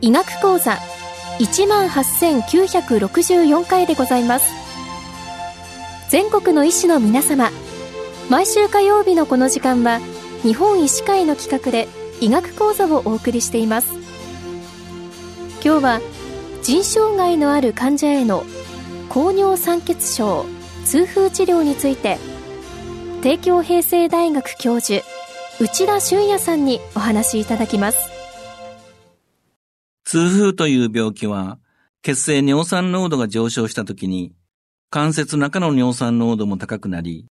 医学講座18,964回でございます。全国の医師の皆様毎週火曜日のこの時間は日本医師会の企画で医学講座をお送りしています。今日は腎障害のある患者への高尿酸血症痛風治療について帝京平成大学教授内田俊也さんにお話しいただきます。痛風という病気は血清尿酸濃度が上昇した時に関節中の尿酸濃度も高くなり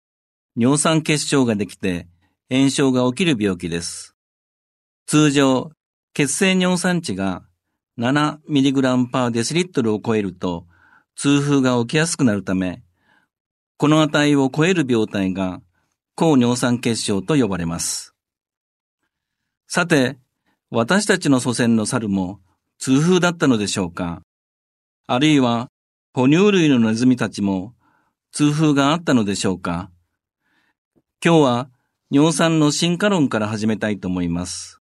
尿酸結晶ができて炎症が起きる病気です。通常、血清尿酸値が 7mg パーデシリットルを超えると痛風が起きやすくなるため、この値を超える病態が高尿酸結晶と呼ばれます。さて、私たちの祖先の猿も痛風だったのでしょうか？あるいは哺乳類のネズミたちも痛風があったのでしょうか？今日は尿酸の進化論から始めたいと思います。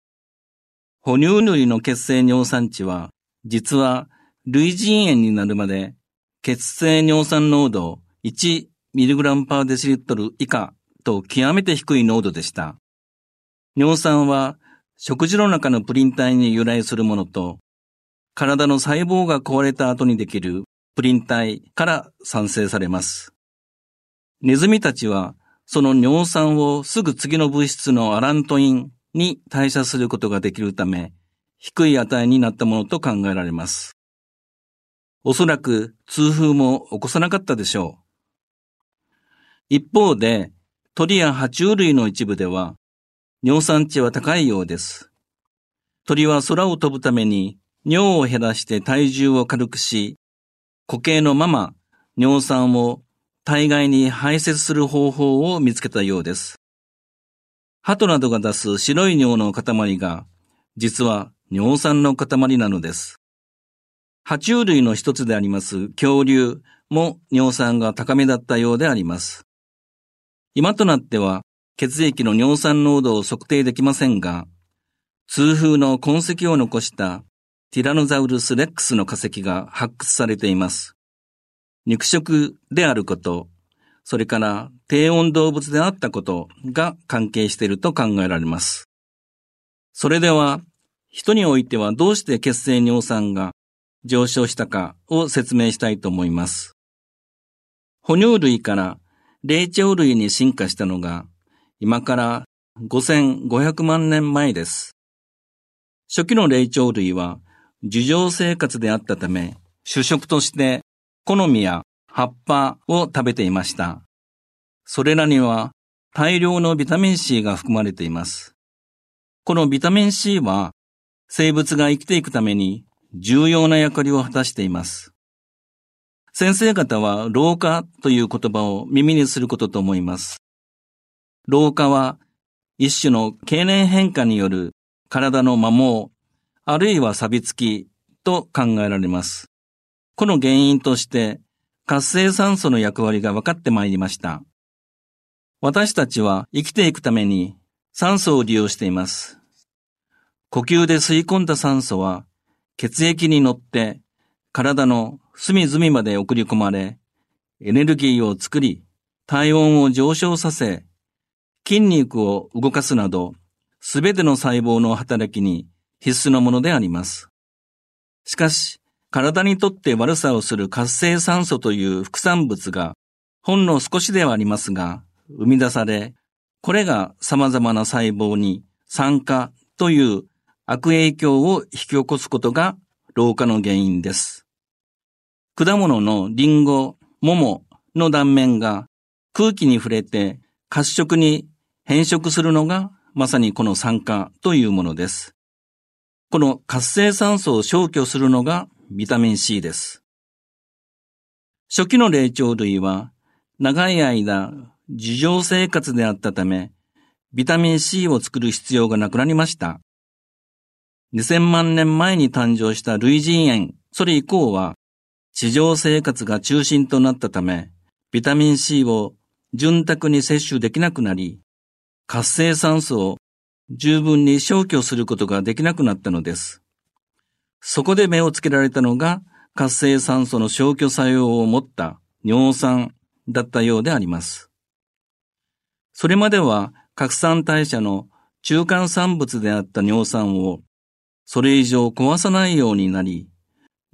哺乳類の血清尿酸値は、実は類人猿になるまで血清尿酸濃度 1mg パーデシリットル以下と極めて低い濃度でした。尿酸は食事の中のプリン体に由来するものと、体の細胞が壊れた後にできるプリン体から産生されます。ネズミたちはその尿酸をすぐ次の物質のアラントインに代謝することができるため、低い値になったものと考えられます。おそらく痛風も起こさなかったでしょう。一方で、鳥や爬虫類の一部では、尿酸値は高いようです。鳥は空を飛ぶために尿を減らして体重を軽くし、固形のまま尿酸を体外に排泄する方法を見つけたようです。鳩などが出す白い尿の塊が、実は尿酸の塊なのです。爬虫類の一つであります恐竜も尿酸が高めだったようであります。今となっては血液の尿酸濃度を測定できませんが、痛風の痕跡を残したティラノザウルスレックスの化石が発掘されています。肉食であること、それから低温動物であったことが関係していると考えられます。それでは、人においてはどうして血清尿酸が上昇したかを説明したいと思います。哺乳類から霊長類に進化したのが今から5500万年前です。初期の霊長類は樹状生活であったため主食として好みや葉っぱを食べていました。それらには大量のビタミン C が含まれています。このビタミン C は生物が生きていくために重要な役割を果たしています。先生方は老化という言葉を耳にすることと思います。老化は一種の経年変化による体の摩耗、あるいは錆びつきと考えられます。この原因として活性酸素の役割が分かってまいりました。私たちは生きていくために酸素を利用しています。呼吸で吸い込んだ酸素は血液に乗って体の隅々まで送り込まれ、エネルギーを作り、体温を上昇させ、筋肉を動かすなど、すべての細胞の働きに必須のものであります。しかし、体にとって悪さをする活性酸素という副産物が、ほんの少しではありますが、生み出され、これが様々な細胞に酸化という悪影響を引き起こすことが老化の原因です。果物のリンゴ、桃の断面が空気に触れて褐色に変色するのがまさにこの酸化というものです。この活性酸素を消去するのがビタミン C です。初期の霊長類は長い間樹状生活であったため、ビタミン C を作る必要がなくなりました。2000万年前に誕生した類人猿、それ以降は地上生活が中心となったため、ビタミン C を潤沢に摂取できなくなり、活性酸素を十分に消去することができなくなったのです。そこで目をつけられたのが活性酸素の消去作用を持った尿酸だったようであります。それまでは核酸代謝の中間産物であった尿酸をそれ以上壊さないようになり、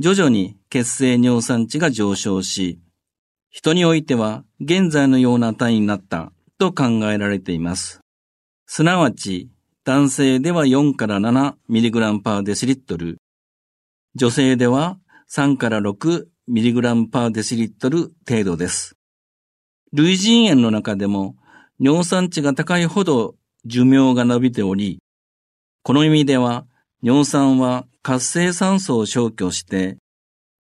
徐々に血清尿酸値が上昇し、人においては現在のような単位になったと考えられています。すなわち、男性では4から 7mg パーデシリットル、女性では3から 6mg パーデシリットル程度です。類人猿の中でも尿酸値が高いほど寿命が伸びており、この意味では尿酸は活性酸素を消去して、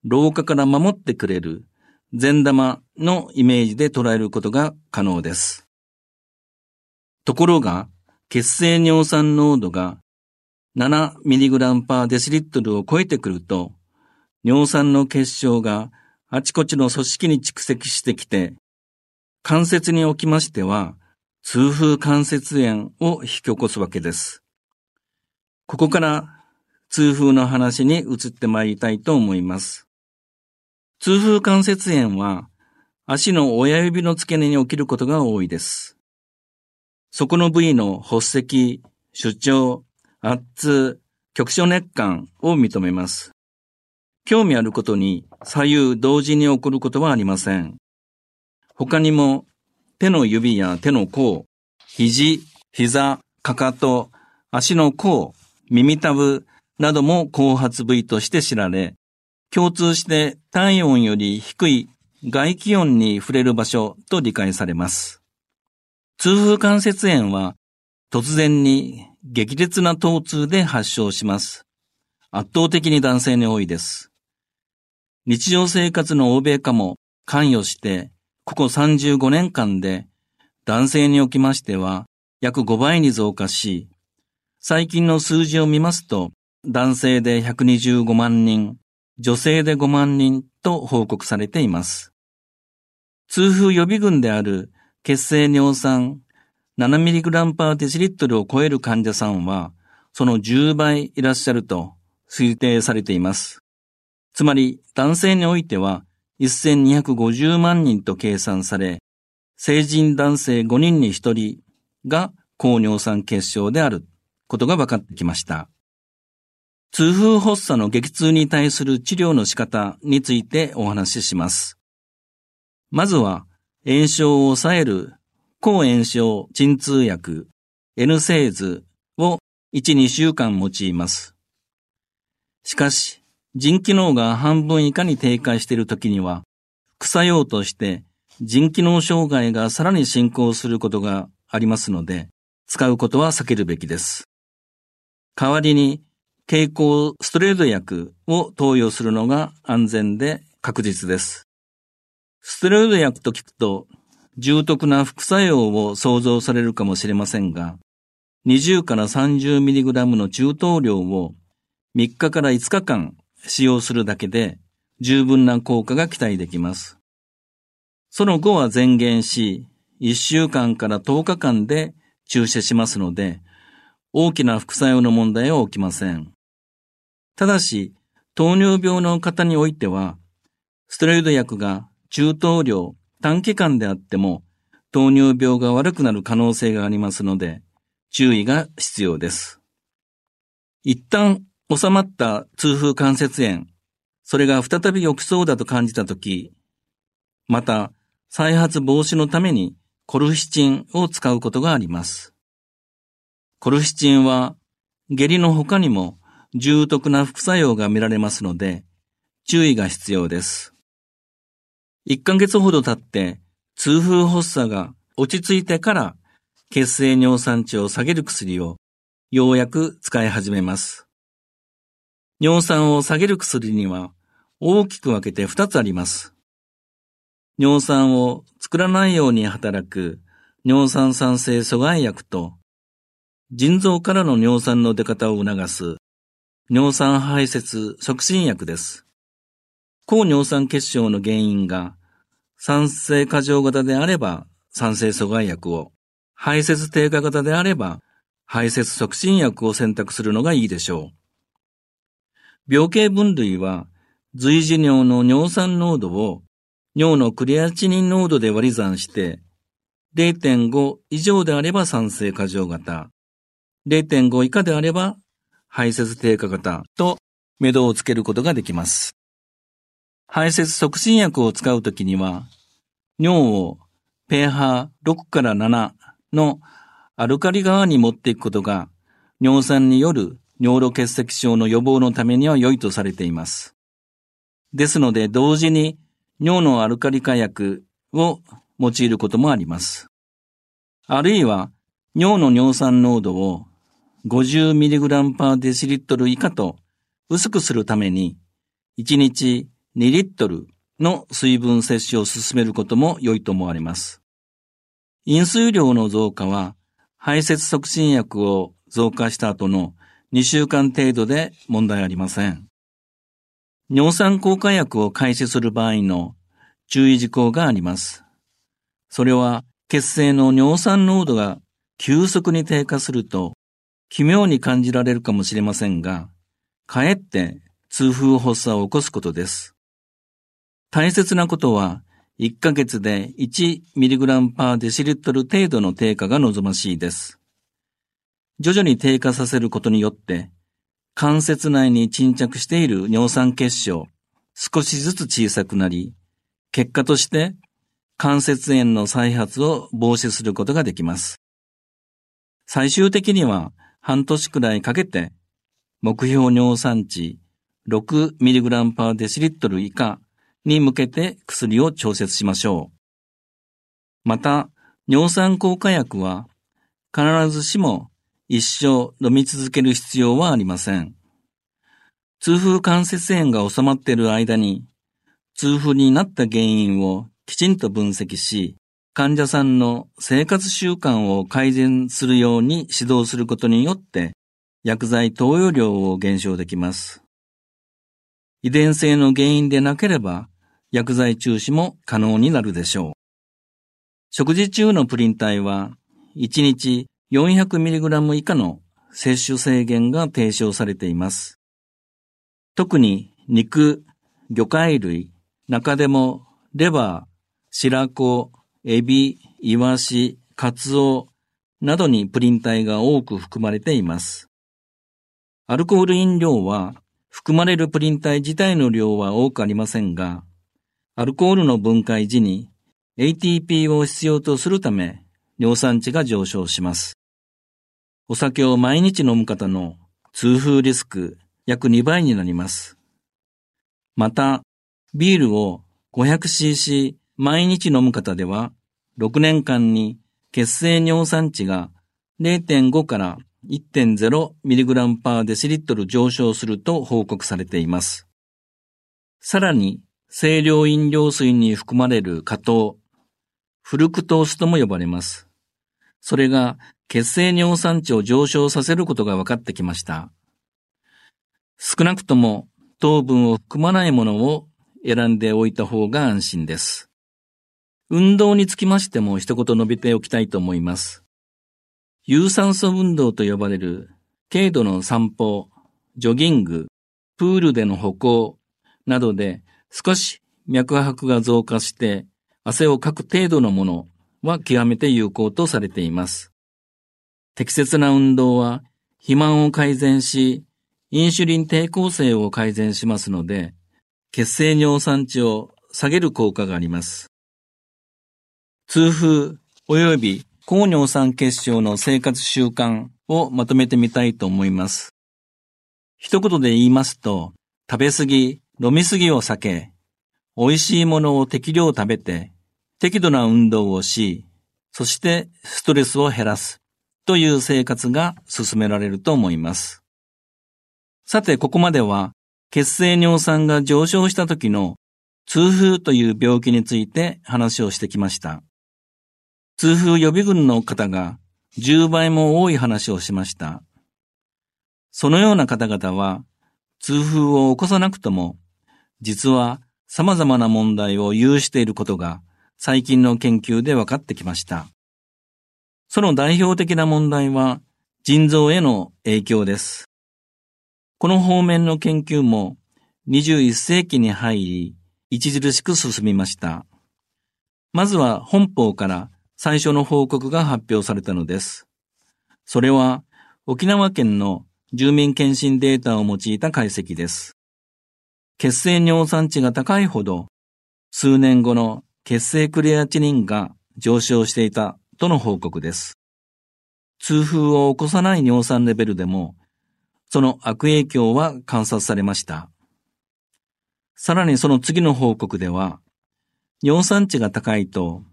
老化から守ってくれる善玉のイメージで捉えることが可能です。ところが、血清尿酸濃度が 7mg パーデシリットルを超えてくると、尿酸の結晶があちこちの組織に蓄積してきて、関節におきましては、痛風関節炎を引き起こすわけです。ここから痛風の話に移ってまいりたいと思います。痛風関節炎は足の親指の付け根に起きることが多いです。そこの部位の発石、主張、圧痛、局所熱感を認めます。興味あることに左右同時に起こることはありません。他にも手の指や手の甲、肘、膝、かかと、足の甲、耳たぶ、なども後発部位として知られ、共通して体温より低い外気温に触れる場所と理解されます。痛風関節炎は突然に激烈な疼痛で発症します。圧倒的に男性に多いです。日常生活の欧米化も関与して、ここ35年間で男性におきましては約5倍に増加し、最近の数字を見ますと、男性で125万人、女性で5万人と報告されています。痛風予備軍である血清尿酸 7mg パーデシリットルを超える患者さんは、その10倍いらっしゃると推定されています。つまり男性においては1250万人と計算され、成人男性5人に1人が高尿酸血症であることが分かってきました。痛風発作の激痛に対する治療の仕方についてお話しします。まずは、炎症を抑える抗炎症鎮痛薬 N セーズを1、2週間用います。しかし、腎機能が半分以下に低下しているときには、副作用として腎機能障害がさらに進行することがありますので、使うことは避けるべきです。代わりに経口ストレート薬を投与するのが安全で確実です。ストレート薬と聞くと重篤な副作用を想像されるかもしれませんが、20から 30mg の中等量を3日から5日間使用するだけで十分な効果が期待できます。その後は前減し、1週間から10日間で注射しますので、大きな副作用の問題は起きません。ただし、糖尿病の方においては、ステロイド薬が中等量、短期間であっても、糖尿病が悪くなる可能性がありますので、注意が必要です。一旦収まった痛風関節炎、それが再び起きそうだと感じたとき、また再発防止のためにコルヒチンを使うことがあります。コルヒチンは下痢の他にも重篤な副作用が見られますので、注意が必要です。1ヶ月ほど経って、痛風発作が落ち着いてから血清尿酸値を下げる薬をようやく使い始めます。尿酸を下げる薬には大きく分けて2つあります。尿酸を作らないように働く尿酸酸性阻害薬と腎臓からの尿酸の出方を促す尿酸排泄促進薬です。高尿酸血症の原因が酸性過剰型であれば酸性阻害薬を、排泄低下型であれば排泄促進薬を選択するのがいいでしょう。病形分類は随時尿の尿酸濃度を尿のクリアチニン濃度で割り算して0.5以上であれば酸性過剰型、0.5以下であれば排泄低下型と目処をつけることができます。排泄促進薬を使うときには、尿を pH6 から7のアルカリ側に持っていくことが、尿酸による尿路結石症の予防のためには良いとされています。ですので、同時に尿のアルカリ化薬を用いることもあります。あるいは、尿の尿酸濃度を 50mg パーデシリットル以下と薄くするために、1日2リットルの水分摂取を進めることも良いと思われます。飲水量の増加は、排泄促進薬を増加した後の2週間程度で問題ありません。尿酸効果薬を開始する場合の注意事項があります。それは血清の尿酸濃度が急速に低下すると奇妙に感じられるかもしれませんが、かえって痛風発作を起こすことです。大切なことは、1ヶ月で 1mg パーデシリットル程度の低下が望ましいです。徐々に低下させることによって、関節内に沈着している尿酸結晶、少しずつ小さくなり、結果として関節炎の再発を防止することができます。最終的には半年くらいかけて、目標尿酸値 6mg パーデシリットル以下に向けて薬を調節しましょう。また、尿酸効果薬は必ずしも一生飲み続ける必要はありません。痛風関節炎が収まっている間に、痛風になった原因をきちんと分析し、患者さんの生活習慣を改善するように指導することによって、薬剤投与量を減少できます。遺伝性の原因でなければ、薬剤中止も可能になるでしょう。食事中のプリン体は、1日 400mg 以下の摂取制限が提唱されています。特に肉、魚介類、中でもレバー、白子、エビ、イワシ、カツオなどにプリン体が多く含まれています。アルコール飲料は含まれるプリン体自体の量は多くありませんが、アルコールの分解時に ATP を必要とするため尿酸値が上昇します。お酒を毎日飲む方の痛風リスク約2倍になります。また、ビールを 500cc 毎日飲む方では、6年間に血清尿酸値が0.5から 1.0mg パーデシリットル上昇すると報告されています。さらに、清涼飲料水に含まれる果糖、フルクトースとも呼ばれます。それが血清尿酸値を上昇させることが分かってきました。少なくとも糖分を含まないものを選んでおいた方が安心です。運動につきましても一言述べておきたいと思います。有酸素運動と呼ばれる軽度の散歩、ジョギング、プールでの歩行などで少し脈拍が増加して汗をかく程度のものは極めて有効とされています。適切な運動は肥満を改善し、インシュリン抵抗性を改善しますので、血清尿酸値を下げる効果があります。痛風及び高尿酸血症の生活習慣をまとめてみたいと思います。一言で言いますと、食べ過ぎ、飲み過ぎを避け、美味しいものを適量食べて、適度な運動をし、そしてストレスを減らすという生活が進められると思います。さて、ここまでは血清尿酸が上昇した時の痛風という病気について話をしてきました。痛風予備軍の方が10倍も多い話をしました。そのような方々は、痛風を起こさなくとも、実は様々な問題を有していることが最近の研究で分かってきました。その代表的な問題は腎臓への影響です。この方面の研究も21世紀に入り、著しく進みました。まずは本邦から最初の報告が発表されたのです。それは沖縄県の住民検診データを用いた解析です。血清尿酸値が高いほど、数年後の血清クレアチニンが上昇していたとの報告です。痛風を起こさない尿酸レベルでも、その悪影響は観察されました。さらにその次の報告では、尿酸値が高いと、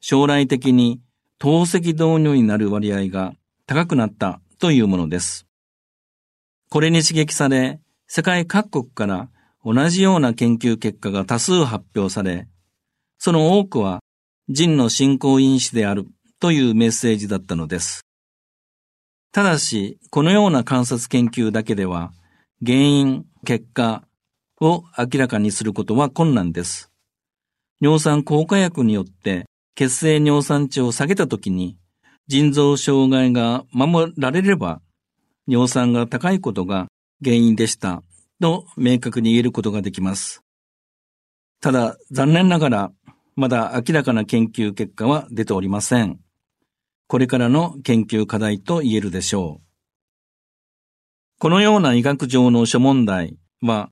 将来的に透析導入になる割合が高くなったというものです。これに刺激され、世界各国から同じような研究結果が多数発表され、その多くは人の進行因子であるというメッセージだったのです。ただし、このような観察研究だけでは、原因、結果を明らかにすることは困難です。尿酸効果薬によって血清尿酸値を下げたときに、腎臓障害が守られれば尿酸が高いことが原因でしたと明確に言えることができます。ただ、残念ながら、まだ明らかな研究結果は出ておりません。これからの研究課題と言えるでしょう。このような医学上の諸問題は、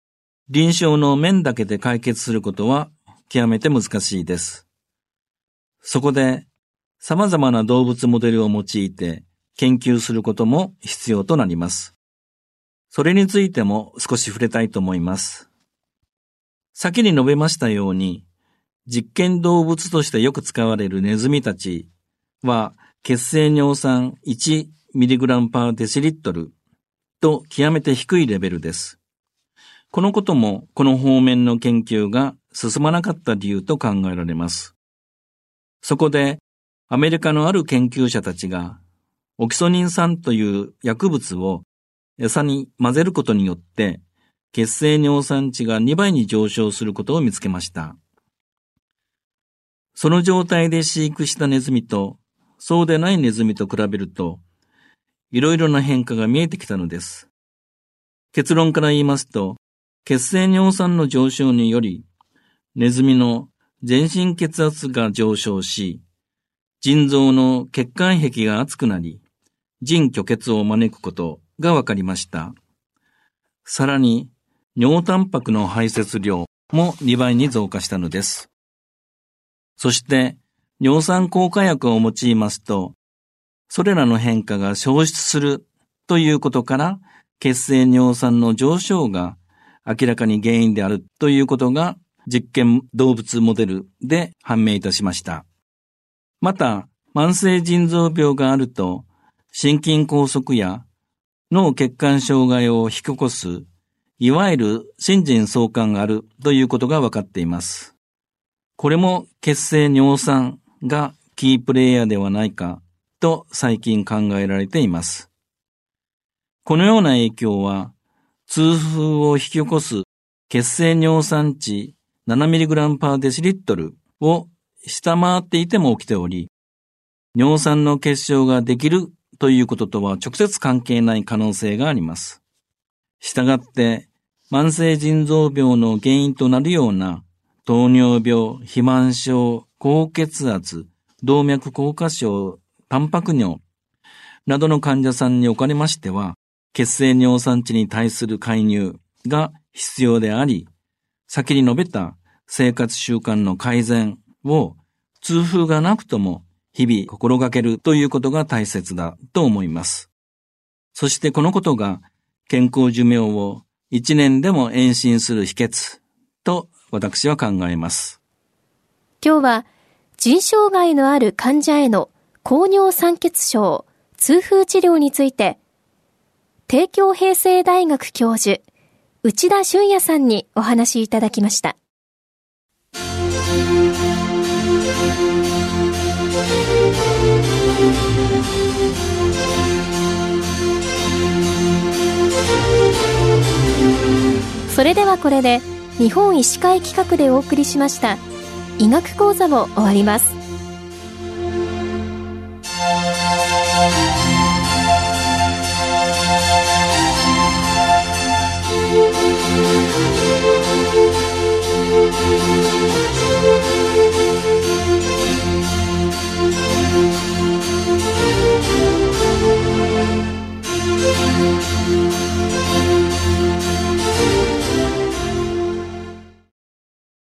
臨床の面だけで解決することは極めて難しいです。そこで、様々な動物モデルを用いて研究することも必要となります。それについても少し触れたいと思います。先に述べましたように、実験動物としてよく使われるネズミたちは、血清尿酸 1mg パーデシリットルと極めて低いレベルです。このこともこの方面の研究が進まなかった理由と考えられます。そこでアメリカのある研究者たちがオキソニン酸という薬物を餌に混ぜることによって、血清尿酸値が2倍に上昇することを見つけました。その状態で飼育したネズミと、そうでないネズミと比べると、いろいろな変化が見えてきたのです。結論から言いますと、血清尿酸の上昇により、ネズミの全身血圧が上昇し、腎臓の血管壁が厚くなり、腎虚血を招くことが分かりました。さらに、尿タンパクの排泄量も2倍に増加したのです。そして、尿酸効果薬を用いますと、それらの変化が消失するということから、血清尿酸の上昇が明らかに原因であるということが実験動物モデルで判明いたしました。また、慢性腎臓病があると、心筋梗塞や脳血管障害を引き起こす、いわゆる心腎相関があるということが分かっています。これも血清尿酸がキープレイヤーではないかと最近考えられています。このような影響は、痛風を引き起こす血清尿酸値 7mg パーデシリットルを下回っていても起きており、尿酸の結晶ができるということとは直接関係ない可能性があります。したがって、慢性腎臓病の原因となるような糖尿病、肥満症、高血圧、動脈硬化症、タンパク尿などの患者さんにおかれましては、血清尿酸値に対する介入が必要であり、先に述べた生活習慣の改善を痛風がなくとも日々心がけるということが大切だと思います。そしてこのことが健康寿命を一年でも延伸する秘訣と私は考えます。今日は腎障害のある患者への高尿酸血症、痛風治療について、帝京平成大学教授、内田俊也さんにお話いただきました。それではこれで日本医師会企画でお送りしました医学講座を終わります。